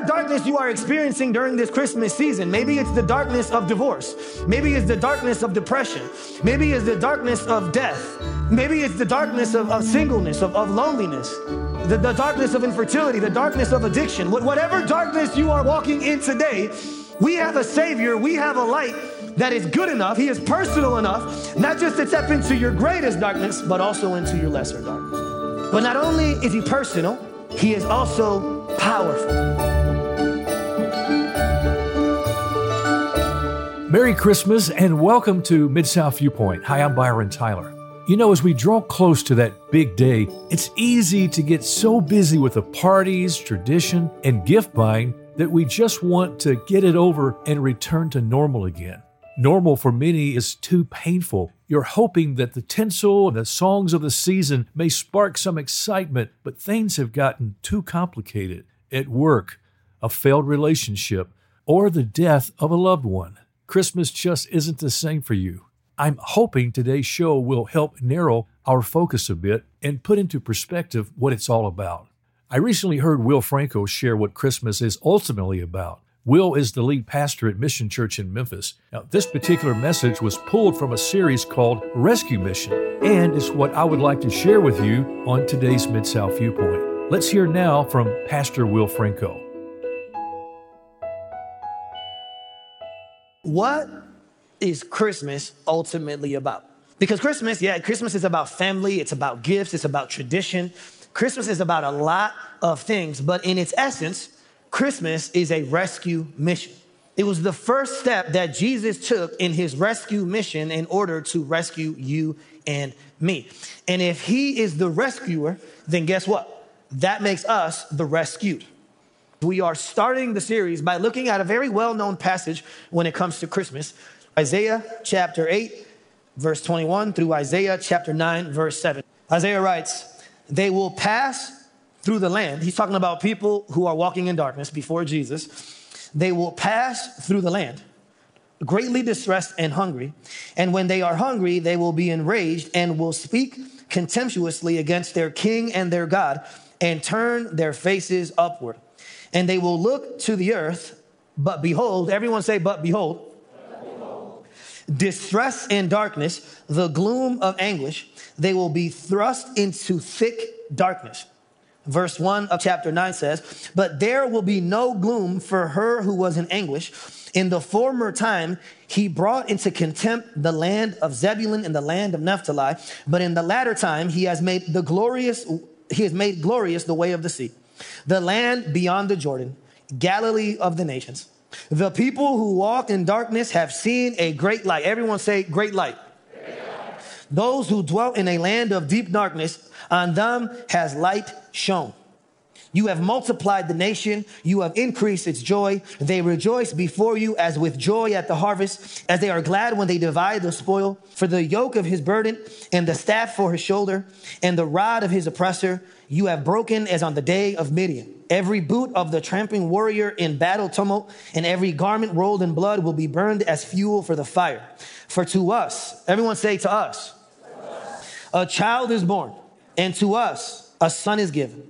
whatever darkness you are experiencing during this Christmas season, maybe it's the darkness of divorce, maybe it's the darkness of depression, maybe it's the darkness of death, maybe it's the darkness of, of singleness, of, of loneliness, the, the darkness of infertility, the darkness of addiction, whatever darkness you are walking in today, we have a Savior, we have a light that is good enough, He is personal enough, not just to step into your greatest darkness, but also into your lesser darkness. But not only is He personal, He is also powerful. Merry Christmas and welcome to Mid South Viewpoint. Hi, I'm Byron Tyler. You know, as we draw close to that big day, it's easy to get so busy with the parties, tradition, and gift buying that we just want to get it over and return to normal again. Normal for many is too painful. You're hoping that the tinsel and the songs of the season may spark some excitement, but things have gotten too complicated at work, a failed relationship, or the death of a loved one. Christmas just isn't the same for you. I'm hoping today's show will help narrow our focus a bit and put into perspective what it's all about. I recently heard Wil Franco share what Christmas is ultimately about. Wil is the lead pastor at Mission Church in Memphis. Now, this particular message was pulled from a series called Rescue Mission, and is what I would like to share with you on today's Mid South Viewpoint. Let's hear now from Pastor Wil Franco. What is Christmas ultimately about? Because Christmas, yeah, Christmas is about family, it's about gifts, it's about tradition, Christmas is about a lot of things, but in its essence, Christmas is a rescue mission. It was the first step that Jesus took in his rescue mission in order to rescue you and me. And if he is the rescuer, then guess what? That makes us the rescued. We are starting the series by looking at a very well known passage when it comes to Christmas Isaiah chapter 8, verse 21 through Isaiah chapter 9, verse 7. Isaiah writes, they will pass through the land. He's talking about people who are walking in darkness before Jesus. They will pass through the land, greatly distressed and hungry. And when they are hungry, they will be enraged and will speak contemptuously against their king and their God and turn their faces upward. And they will look to the earth, but behold, everyone say, but behold, distress and darkness, the gloom of anguish they will be thrust into thick darkness. Verse 1 of chapter 9 says, But there will be no gloom for her who was in anguish. In the former time, he brought into contempt the land of Zebulun and the land of Naphtali. But in the latter time, he has made the glorious, he has made glorious the way of the sea, the land beyond the Jordan, Galilee of the nations. The people who walk in darkness have seen a great light. Everyone say, great light. Those who dwelt in a land of deep darkness, on them has light shone. You have multiplied the nation. You have increased its joy. They rejoice before you as with joy at the harvest, as they are glad when they divide the spoil. For the yoke of his burden and the staff for his shoulder and the rod of his oppressor, you have broken as on the day of Midian. Every boot of the tramping warrior in battle tumult and every garment rolled in blood will be burned as fuel for the fire. For to us, everyone say to us, a child is born, and to us a son is given.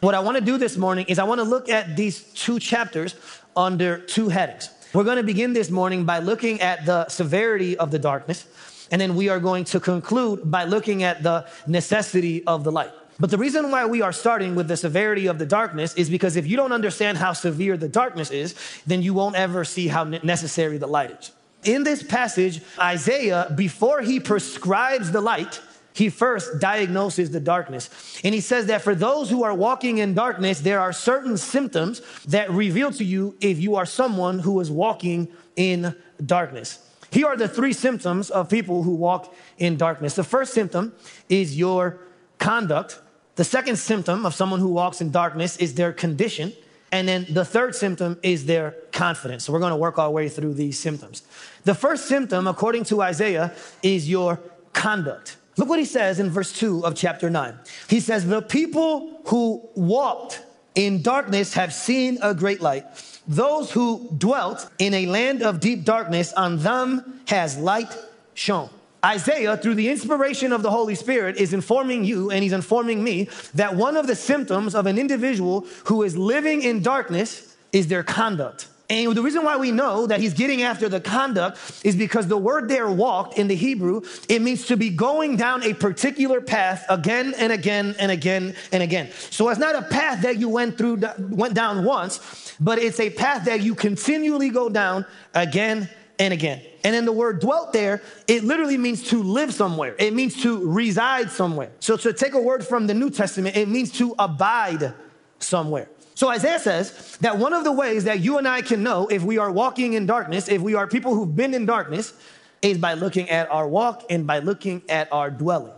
What I want to do this morning is I want to look at these two chapters under two headings. We're going to begin this morning by looking at the severity of the darkness, and then we are going to conclude by looking at the necessity of the light. But the reason why we are starting with the severity of the darkness is because if you don't understand how severe the darkness is, then you won't ever see how necessary the light is. In this passage, Isaiah, before he prescribes the light, he first diagnoses the darkness. And he says that for those who are walking in darkness, there are certain symptoms that reveal to you if you are someone who is walking in darkness. Here are the three symptoms of people who walk in darkness. The first symptom is your conduct. The second symptom of someone who walks in darkness is their condition. And then the third symptom is their confidence. So we're going to work our way through these symptoms. The first symptom, according to Isaiah, is your conduct. Look what he says in verse 2 of chapter 9. He says, The people who walked in darkness have seen a great light. Those who dwelt in a land of deep darkness, on them has light shone. Isaiah, through the inspiration of the Holy Spirit, is informing you and he's informing me that one of the symptoms of an individual who is living in darkness is their conduct. And the reason why we know that he's getting after the conduct is because the word there walked in the Hebrew, it means to be going down a particular path again and again and again and again. So it's not a path that you went through, went down once, but it's a path that you continually go down again and again. And then the word dwelt there, it literally means to live somewhere. It means to reside somewhere. So to take a word from the New Testament, it means to abide somewhere. So Isaiah says that one of the ways that you and I can know if we are walking in darkness, if we are people who've been in darkness, is by looking at our walk and by looking at our dwelling.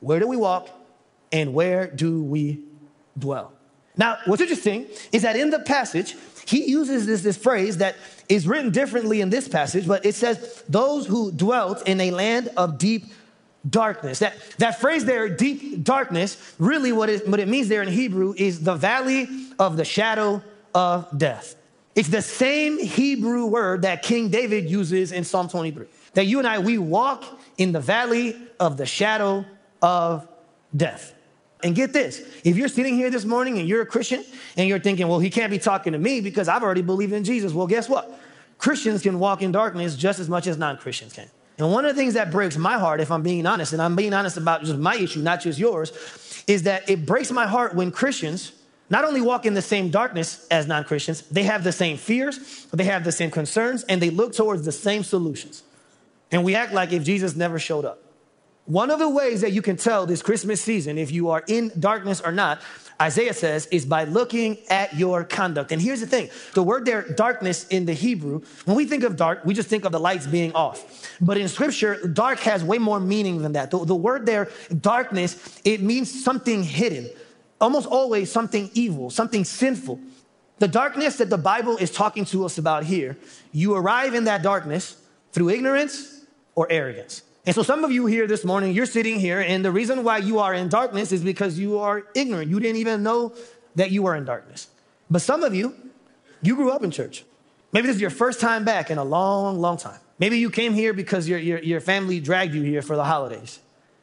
Where do we walk and where do we dwell? Now, what's interesting is that in the passage, he uses this, this phrase that is written differently in this passage, but it says, those who dwelt in a land of deep darkness. That, that phrase there, deep darkness, really what it, what it means there in Hebrew is the valley of the shadow of death. It's the same Hebrew word that King David uses in Psalm 23. That you and I, we walk in the valley of the shadow of death. And get this if you're sitting here this morning and you're a Christian and you're thinking, well, he can't be talking to me because I've already believed in Jesus. Well, guess what? Christians can walk in darkness just as much as non Christians can. And one of the things that breaks my heart, if I'm being honest, and I'm being honest about just my issue, not just yours, is that it breaks my heart when Christians not only walk in the same darkness as non Christians, they have the same fears, they have the same concerns, and they look towards the same solutions. And we act like if Jesus never showed up. One of the ways that you can tell this Christmas season if you are in darkness or not, Isaiah says, is by looking at your conduct. And here's the thing the word there, darkness in the Hebrew, when we think of dark, we just think of the lights being off. But in scripture, dark has way more meaning than that. The, the word there, darkness, it means something hidden, almost always something evil, something sinful. The darkness that the Bible is talking to us about here, you arrive in that darkness through ignorance or arrogance. And so some of you here this morning, you're sitting here, and the reason why you are in darkness is because you are ignorant. You didn't even know that you were in darkness. But some of you, you grew up in church. Maybe this is your first time back in a long, long time. Maybe you came here because your, your, your family dragged you here for the holidays.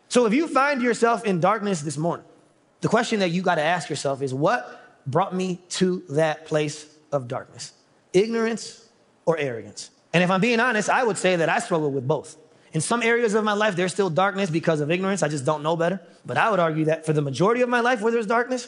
So if you find yourself in darkness this morning, the question that you got to ask yourself is what brought me to that place of darkness? Ignorance or arrogance? And if I'm being honest, I would say that I struggle with both. In some areas of my life, there's still darkness because of ignorance. I just don't know better. But I would argue that for the majority of my life where there's darkness,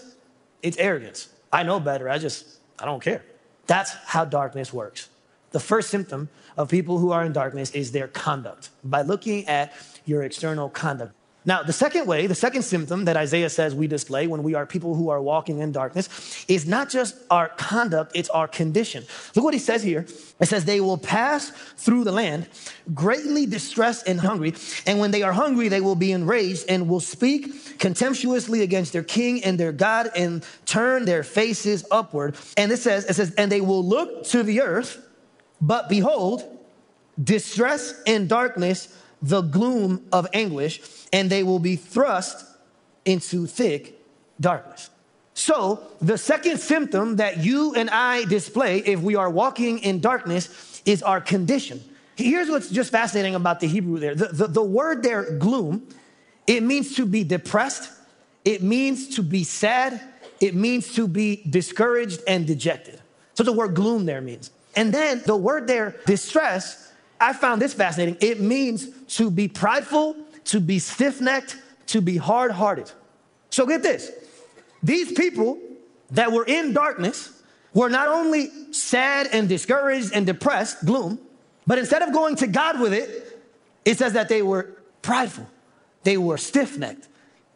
it's arrogance. I know better. I just, I don't care. That's how darkness works. The first symptom of people who are in darkness is their conduct. By looking at your external conduct, now, the second way, the second symptom that Isaiah says we display when we are people who are walking in darkness is not just our conduct, it's our condition. Look what he says here. It says, They will pass through the land, greatly distressed and hungry. And when they are hungry, they will be enraged and will speak contemptuously against their king and their God and turn their faces upward. And it says, it says, And they will look to the earth, but behold, distress and darkness the gloom of anguish, and they will be thrust into thick darkness. So, the second symptom that you and I display if we are walking in darkness is our condition. Here's what's just fascinating about the Hebrew there. The, the, the, word there, gloom, it means to be depressed, it means to be sad, it means to be discouraged and dejected. So, the word gloom there means. And then the word there, distress, I found this fascinating. It means to be prideful, to be stiff necked, to be hard hearted. So get this these people that were in darkness were not only sad and discouraged and depressed, gloom, but instead of going to God with it, it says that they were prideful, they were stiff necked,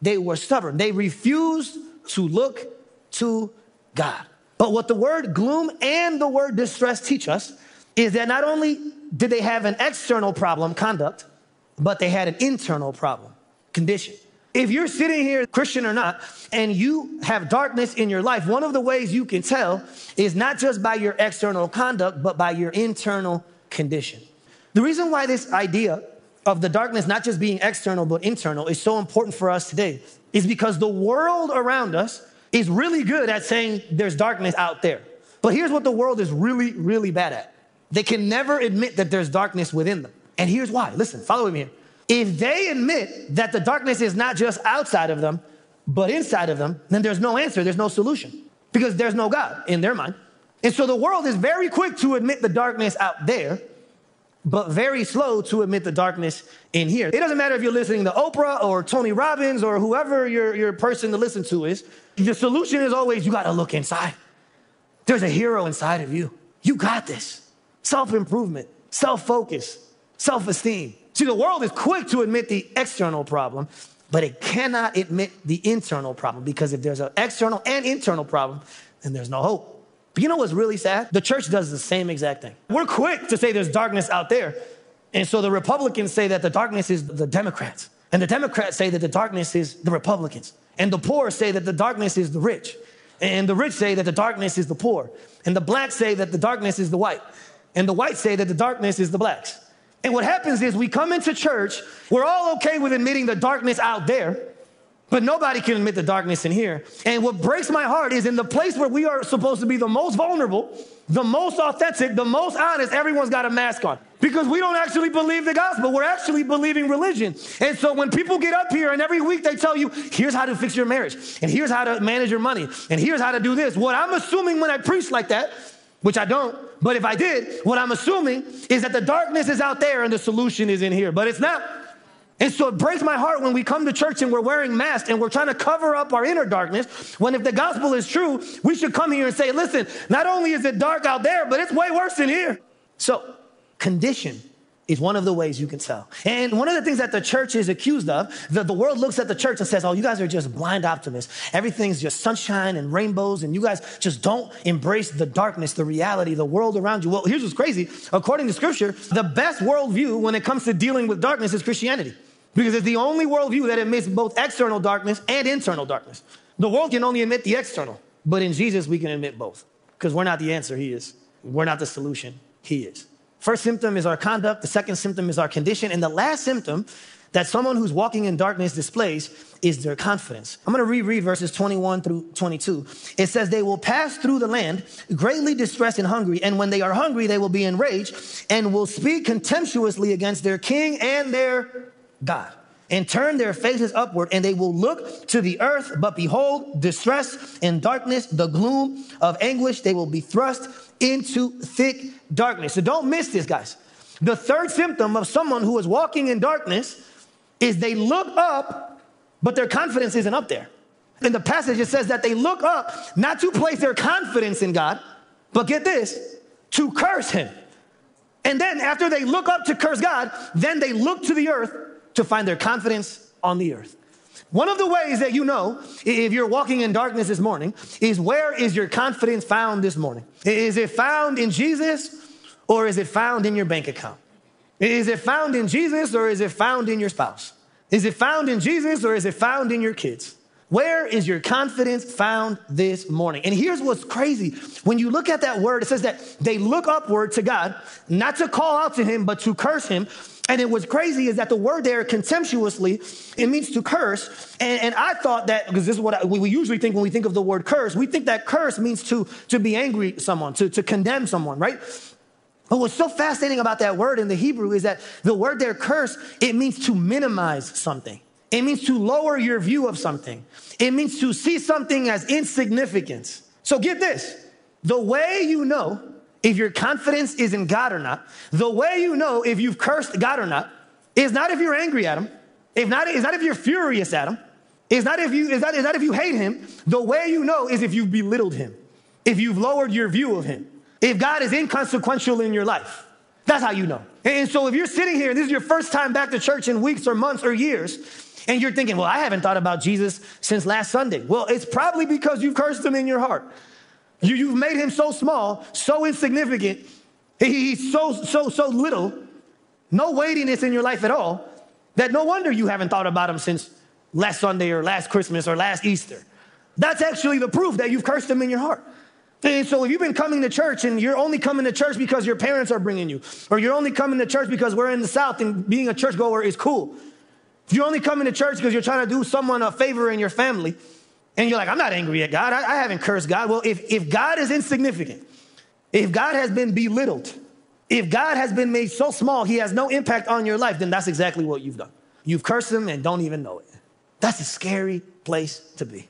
they were stubborn, they refused to look to God. But what the word gloom and the word distress teach us is that not only did they have an external problem, conduct, but they had an internal problem, condition. If you're sitting here, Christian or not, and you have darkness in your life, one of the ways you can tell is not just by your external conduct, but by your internal condition. The reason why this idea of the darkness not just being external, but internal is so important for us today is because the world around us is really good at saying there's darkness out there. But here's what the world is really, really bad at they can never admit that there's darkness within them. And here's why. Listen, follow me here. If they admit that the darkness is not just outside of them, but inside of them, then there's no answer, there's no solution because there's no God in their mind. And so the world is very quick to admit the darkness out there, but very slow to admit the darkness in here. It doesn't matter if you're listening to Oprah or Tony Robbins or whoever your, your person to listen to is. The solution is always you got to look inside. There's a hero inside of you. You got this. Self improvement, self focus, self esteem. See, the world is quick to admit the external problem, but it cannot admit the internal problem because if there's an external and internal problem, then there's no hope. But you know what's really sad? The church does the same exact thing. We're quick to say there's darkness out there. And so the Republicans say that the darkness is the Democrats. And the Democrats say that the darkness is the Republicans. And the poor say that the darkness is the rich. And the rich say that the darkness is the poor. And the blacks say that the darkness is the white. And the whites say that the darkness is the blacks. And what happens is we come into church, we're all okay with admitting the darkness out there, but nobody can admit the darkness in here. And what breaks my heart is in the place where we are supposed to be the most vulnerable, the most authentic, the most honest, everyone's got a mask on. Because we don't actually believe the gospel, we're actually believing religion. And so when people get up here and every week they tell you, here's how to fix your marriage, and here's how to manage your money, and here's how to do this, what I'm assuming when I preach like that which I don't, but if I did, what I'm assuming is that the darkness is out there and the solution is in here, but it's not. And so it breaks my heart when we come to church and we're wearing masks and we're trying to cover up our inner darkness. When if the gospel is true, we should come here and say, listen, not only is it dark out there, but it's way worse in here. So, condition is one of the ways you can tell. And one of the things that the church is accused of, the, the world looks at the church and says, oh, you guys are just blind optimists. Everything's just sunshine and rainbows, and you guys just don't embrace the darkness, the reality, the world around you. Well, here's what's crazy. According to scripture, the best worldview when it comes to dealing with darkness is Christianity. Because it's the only worldview that admits both external darkness and internal darkness. The world can only admit the external, but in Jesus, we can admit both. Because we're not the answer, He is. We're not the solution, He is. First symptom is our conduct, the second symptom is our condition, and the last symptom that someone who's walking in darkness displays is their confidence. I'm going to reread verses 21 through 22. It says, They will pass through the land, greatly distressed and hungry, and when they are hungry, they will be enraged and will speak contemptuously against their king and their God and turn their faces upward, and they will look to the earth. But behold, distress and darkness, the gloom of anguish, they will be thrust into thick darkness. So don't miss this, guys. The third symptom of someone who is walking in darkness is they look up, but their confidence isn't up there. In the passage, it says that they look up not to place their confidence in God, but get this, to curse Him. And then after they look up to curse God, then they look to the earth to find their confidence on the earth. One of the ways that you know if you're walking in darkness this morning is where is your confidence found this morning? Is it found in Jesus or is it found in your bank account? Is it found in Jesus or is it found in your spouse? Is it found in Jesus or is it found in your kids? Where is your confidence found this morning? And here's what's crazy. When you look at that word, it says that they look upward to God, not to call out to him, but to curse him. And it was crazy is that the word there contemptuously, it means to curse. And, and I thought that, because this is what I, we, we, usually think when we think of the word curse, we think that curse means to, to be angry someone, to, to condemn someone, right? But what's so fascinating about that word in the Hebrew is that the word there, curse, it means to minimize something. It means to lower your view of something. It means to see something as insignificant. So get this. The way you know if your confidence is in God or not, the way you know if you've cursed God or not is not if you're angry at him, if not, is not if you're furious at him, is not if you is not, is not if you hate him. The way you know is if you've belittled him, if you've lowered your view of him, if God is inconsequential in your life. That's how you know. And so if you're sitting here and this is your first time back to church in weeks or months or years, and you're thinking, well, I haven't thought about Jesus since last Sunday. Well, it's probably because you've cursed him in your heart. You, you've made him so small, so insignificant. He's so, so, so little, no weightiness in your life at all, that no wonder you haven't thought about him since last Sunday or last Christmas or last Easter. That's actually the proof that you've cursed him in your heart. And so if you've been coming to church and you're only coming to church because your parents are bringing you, or you're only coming to church because we're in the South and being a churchgoer is cool. If you're only coming to church because you're trying to do someone a favor in your family, and you're like, I'm not angry at God, I, I haven't cursed God. Well, if, if God is insignificant, if God has been belittled, if God has been made so small, he has no impact on your life, then that's exactly what you've done. You've cursed him and don't even know it. That's a scary place to be.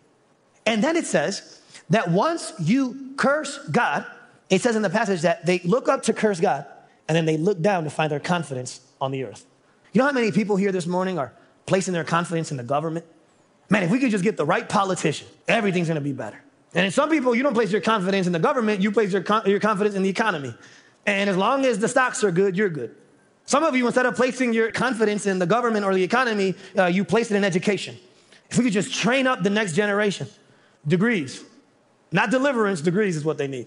And then it says that once you curse God, it says in the passage that they look up to curse God and then they look down to find their confidence on the earth. You know how many people here this morning are placing their confidence in the government? Man, if we could just get the right politician, everything's gonna be better. And in some people, you don't place your confidence in the government, you place your, your confidence in the economy. And as long as the stocks are good, you're good. Some of you, instead of placing your confidence in the government or the economy, uh, you place it in education. If we could just train up the next generation, degrees, not deliverance, degrees is what they need.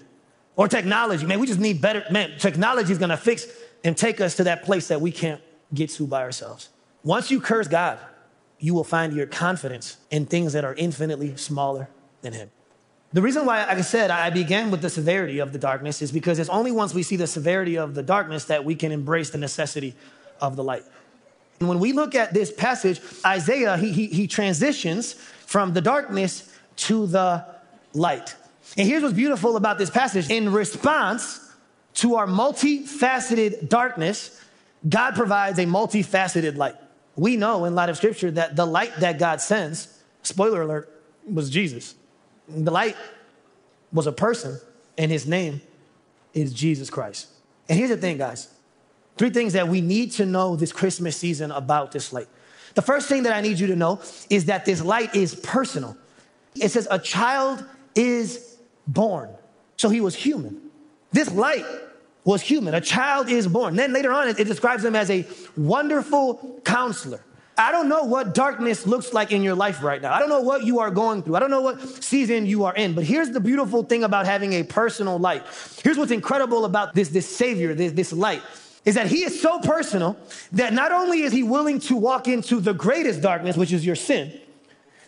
Or technology. Man, we just need better. Man, technology is going to fix and take us to that place that we can't get to by ourselves. Once you curse God, you will find your confidence in things that are infinitely smaller than Him. The reason why, like I said, I began with the severity of the darkness is because it's only once we see the severity of the darkness that we can embrace the necessity of the light. And when we look at this passage, Isaiah, he, he, he transitions from the darkness to the light. And here's what's beautiful about this passage. In response to our multifaceted darkness, God provides a multifaceted light. We know in light of scripture that the light that God sends, spoiler alert, was Jesus. The light was a person, and his name is Jesus Christ. And here's the thing, guys three things that we need to know this Christmas season about this light. The first thing that I need you to know is that this light is personal. It says, A child is born. So he was human. This light was human. A child is born. Then later on, it, describes him as a wonderful counselor. I don't know what darkness looks like in your life right now. I don't know what you are going through. I don't know what season you are in. But here's the beautiful thing about having a personal light. Here's what's incredible about this, this Savior, this, this light, is that He is so personal that not only is He willing to walk into the greatest darkness, which is your sin,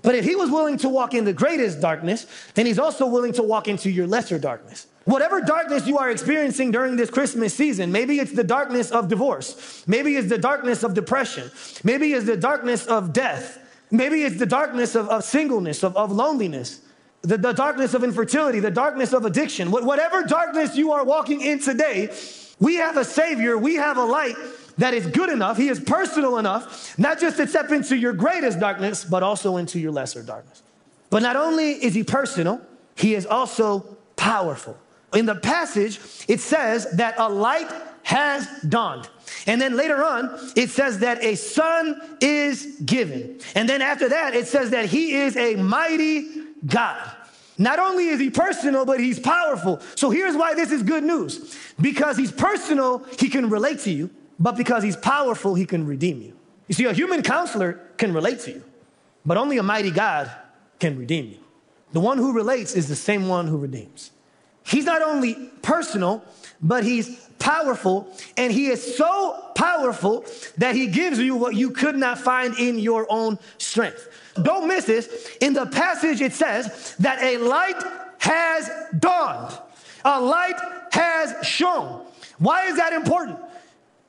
but if he was willing to walk in the greatest darkness, then he's also willing to walk into your lesser darkness. Whatever darkness you are experiencing during this Christmas season, maybe it's the darkness of divorce, maybe it's the darkness of depression, maybe it's the darkness of death, maybe it's the darkness of, of singleness, of, of loneliness, the, the darkness of infertility, the darkness of addiction. Whatever darkness you are walking in today, we have a Savior, we have a light that is good enough, He is personal enough, not just to step into your greatest darkness, but also into your lesser darkness. But not only is He personal, He is also powerful. In the passage, it says that a light has dawned. And then later on, it says that a son is given. And then after that, it says that he is a mighty God. Not only is he personal, but he's powerful. So here's why this is good news. Because he's personal, he can relate to you but because he's powerful, he can redeem you. You see, a human counselor can relate to you, but only a mighty God can redeem you. The one who relates is the same one who redeems. He's not only personal, but he's powerful, and he is so powerful that he gives you what you could not find in your own strength. Don't miss this. In the passage, it says that a light has dawned, a light has shone. Why is that important?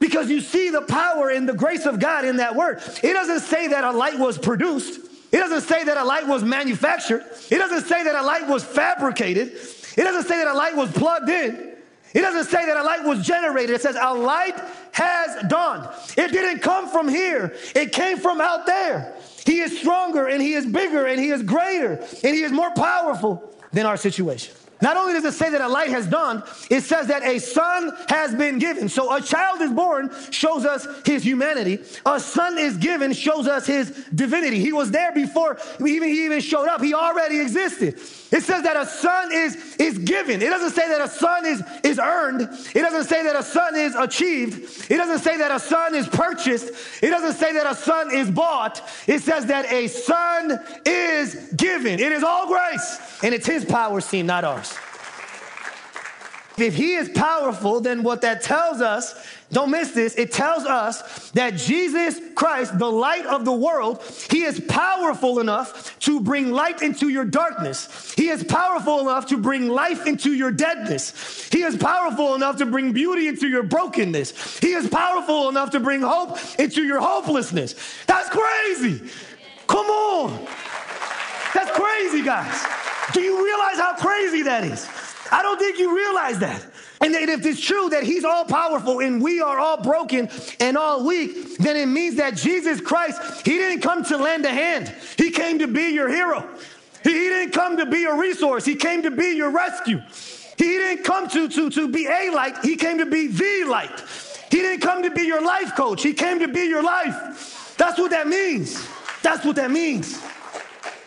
Because you see the power and the grace of God in that word. It doesn't say that a light was produced. It doesn't say that a light was manufactured. It doesn't say that a light was fabricated. It doesn't say that a light was plugged in. It doesn't say that a light was generated. It says a light has dawned. It didn't come from here. It came from out there. He is stronger and he is bigger and he is greater and he is more powerful than our situation. Not only does it say that a light has dawned, it says that a son has been given. So a child is born shows us his humanity. A son is given shows us his divinity. He was there before even he even showed up. He already existed. It says that a son is, is given. It doesn't say that a son is, is earned. It doesn't say that a son is achieved. It doesn't say that a son is purchased. It doesn't say that a son is bought. It says that a son is given. It is all grace, and it's his power seen, not ours. If he is powerful, then what that tells us, don't miss this, it tells us that Jesus Christ, the light of the world, he is powerful enough to bring light into your darkness. He is powerful enough to bring life into your deadness. He is powerful enough to bring beauty into your brokenness. He is powerful enough to bring hope into your hopelessness. That's crazy. Come on. That's crazy, guys. Do you realize how crazy that is? I don't think you realize that. And that if it's true that he's all powerful and we are all broken and all weak, then it means that Jesus Christ, he didn't come to lend a hand. He came to be your hero. He didn't come to be a resource. He came to be your rescue. He didn't come to, to, to be a light. He came to be the light. He didn't come to be your life coach. He came to be your life. That's what that means. That's what that means.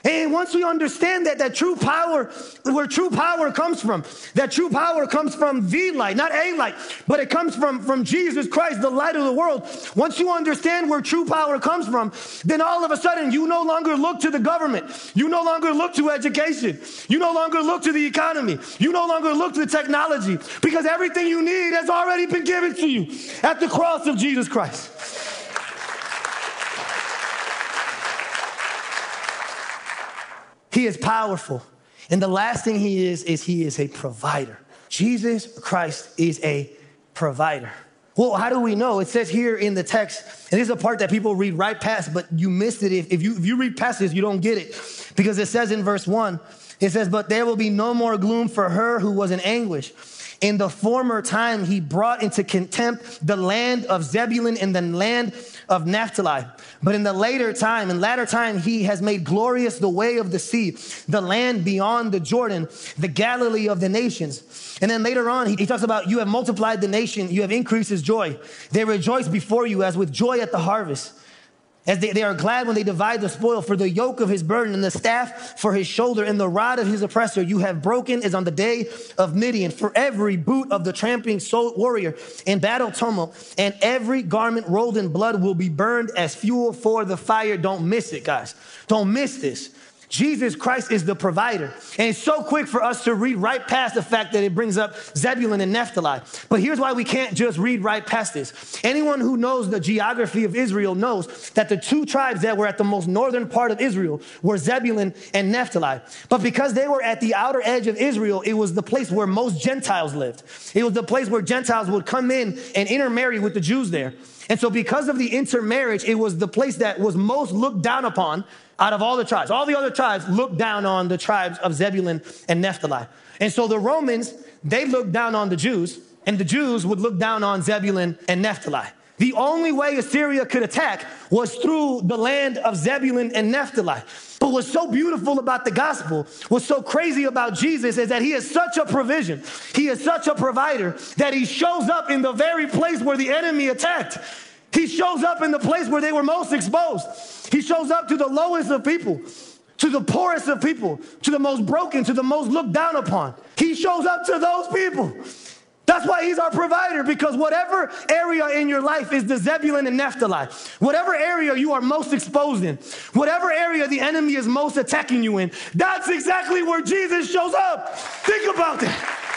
And once we understand that, that true power, where true power comes from, that true power comes from the light, not a light, but it comes from, from Jesus Christ, the light of the world. Once you understand where true power comes from, then all of a sudden you no longer look to the government. You no longer look to education. You no longer look to the economy. You no longer look to the technology because everything you need has already been given to you at the cross of Jesus Christ. He is powerful. And the last thing he is, is he is a provider. Jesus Christ is a provider. Well, how do we know? It says here in the text, and this is a part that people read right past, but you missed it. If, if, you, if you read past this, you don't get it. Because it says in verse one, it says, But there will be no more gloom for her who was in anguish. In the former time, he brought into contempt the land of Zebulun and the land of Naphtali. But in the later time, in latter time, he has made glorious the way of the sea, the land beyond the Jordan, the Galilee of the nations. And then later on, he, he talks about you have multiplied the nation, you have increased his joy. They rejoice before you as with joy at the harvest. As they, they are glad when they divide the spoil, for the yoke of his burden and the staff for his shoulder and the rod of his oppressor you have broken is on the day of Midian. For every boot of the tramping soul warrior in battle tumult and every garment rolled in blood will be burned as fuel for the fire. Don't miss it, guys. Don't miss this. Jesus Christ is the provider. And it's so quick for us to read right past the fact that it brings up Zebulun and Naphtali. But here's why we can't just read right past this. Anyone who knows the geography of Israel knows that the two tribes that were at the most northern part of Israel were Zebulun and Naphtali. But because they were at the outer edge of Israel, it was the place where most Gentiles lived. It was the place where Gentiles would come in and intermarry with the Jews there. And so, because of the intermarriage, it was the place that was most looked down upon out of all the tribes. All the other tribes looked down on the tribes of Zebulun and Naphtali. And so the Romans, they looked down on the Jews, and the Jews would look down on Zebulun and Naphtali. The only way Assyria could attack was through the land of Zebulun and Naphtali. But what's so beautiful about the gospel, what's so crazy about Jesus is that he is such a provision, he is such a provider that he shows up in the very place where the enemy attacked. He shows up in the place where they were most exposed. He shows up to the lowest of people, to the poorest of people, to the most broken, to the most looked down upon. He shows up to those people. That's why he's our provider, because whatever area in your life is the Zebulun and Naphtali, whatever area you are most exposed in, whatever area the enemy is most attacking you in, that's exactly where Jesus shows up. Think about that.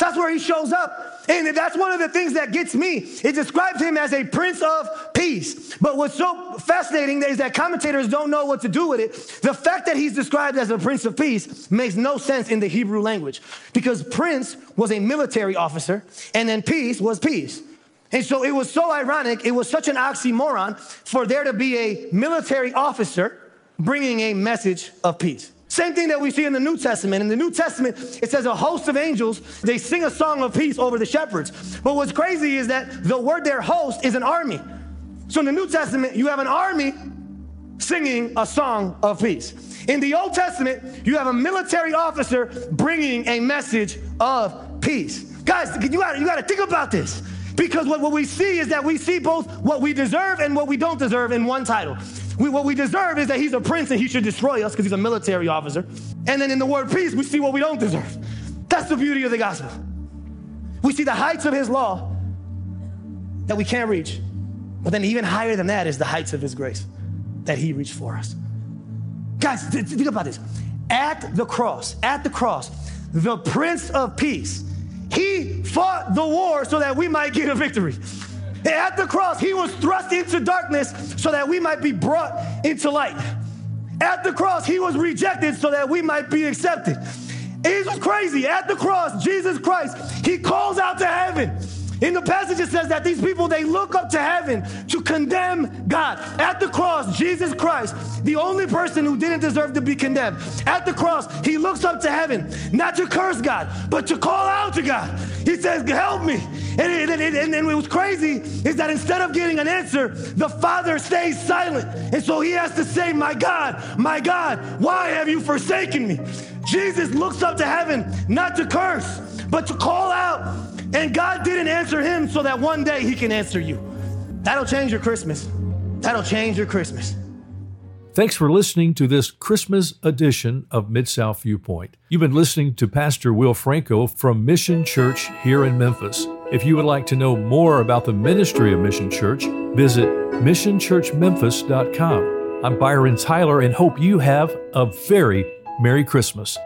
That's where he shows up. And that's one of the things that gets me. It describes him as a prince of peace. But what's so fascinating is that commentators don't know what to do with it. The fact that he's described as a prince of peace makes no sense in the Hebrew language because prince was a military officer and then peace was peace. And so it was so ironic, it was such an oxymoron for there to be a military officer bringing a message of peace. Same thing that we see in the New Testament. In the New Testament, it says a host of angels, they sing a song of peace over the shepherds. But what's crazy is that the word their host, is an army. So in the New Testament, you have an army singing a song of peace. In the Old Testament, you have a military officer bringing a message of peace. Guys, you gotta, you gotta think about this. Because what, what we see is that we see both what we deserve and what we don't deserve in one title. We, what we deserve is that he's a prince and he should destroy us because he's a military officer. And then in the word peace, we see what we don't deserve. That's the beauty of the gospel. We see the heights of his law that we can't reach. But then even higher than that is the heights of his grace that he reached for us. Guys, think about this. At the cross, at the cross, the Prince of Peace he fought the war so that we might get a victory. At the cross, he was thrust into darkness so that we might be brought into light. At the cross, he was rejected so that we might be accepted. It was crazy. At the cross, Jesus Christ, he calls out to heaven. In the passage, it says that these people, they look up to heaven to condemn God. At the cross, Jesus Christ, the only person who didn't deserve to be condemned, at the cross, he looks up to heaven, not to curse God, but to call out to God. He says, Help me. And, and, and, and, was crazy is that instead of getting an answer, the Father stays silent. And so he has to say, My God, my God, why have you forsaken me? Jesus looks up to heaven, not to curse, but to call out and God didn't answer him so that one day he can answer you. That'll change your Christmas. That'll change your Christmas. Thanks for listening to this Christmas edition of Mid South Viewpoint. You've been listening to Pastor Wil Franco from Mission Church here in Memphis. If you would like to know more about the ministry of Mission Church, visit missionchurchmemphis.com. I'm Byron Tyler and hope you have a very Merry Christmas.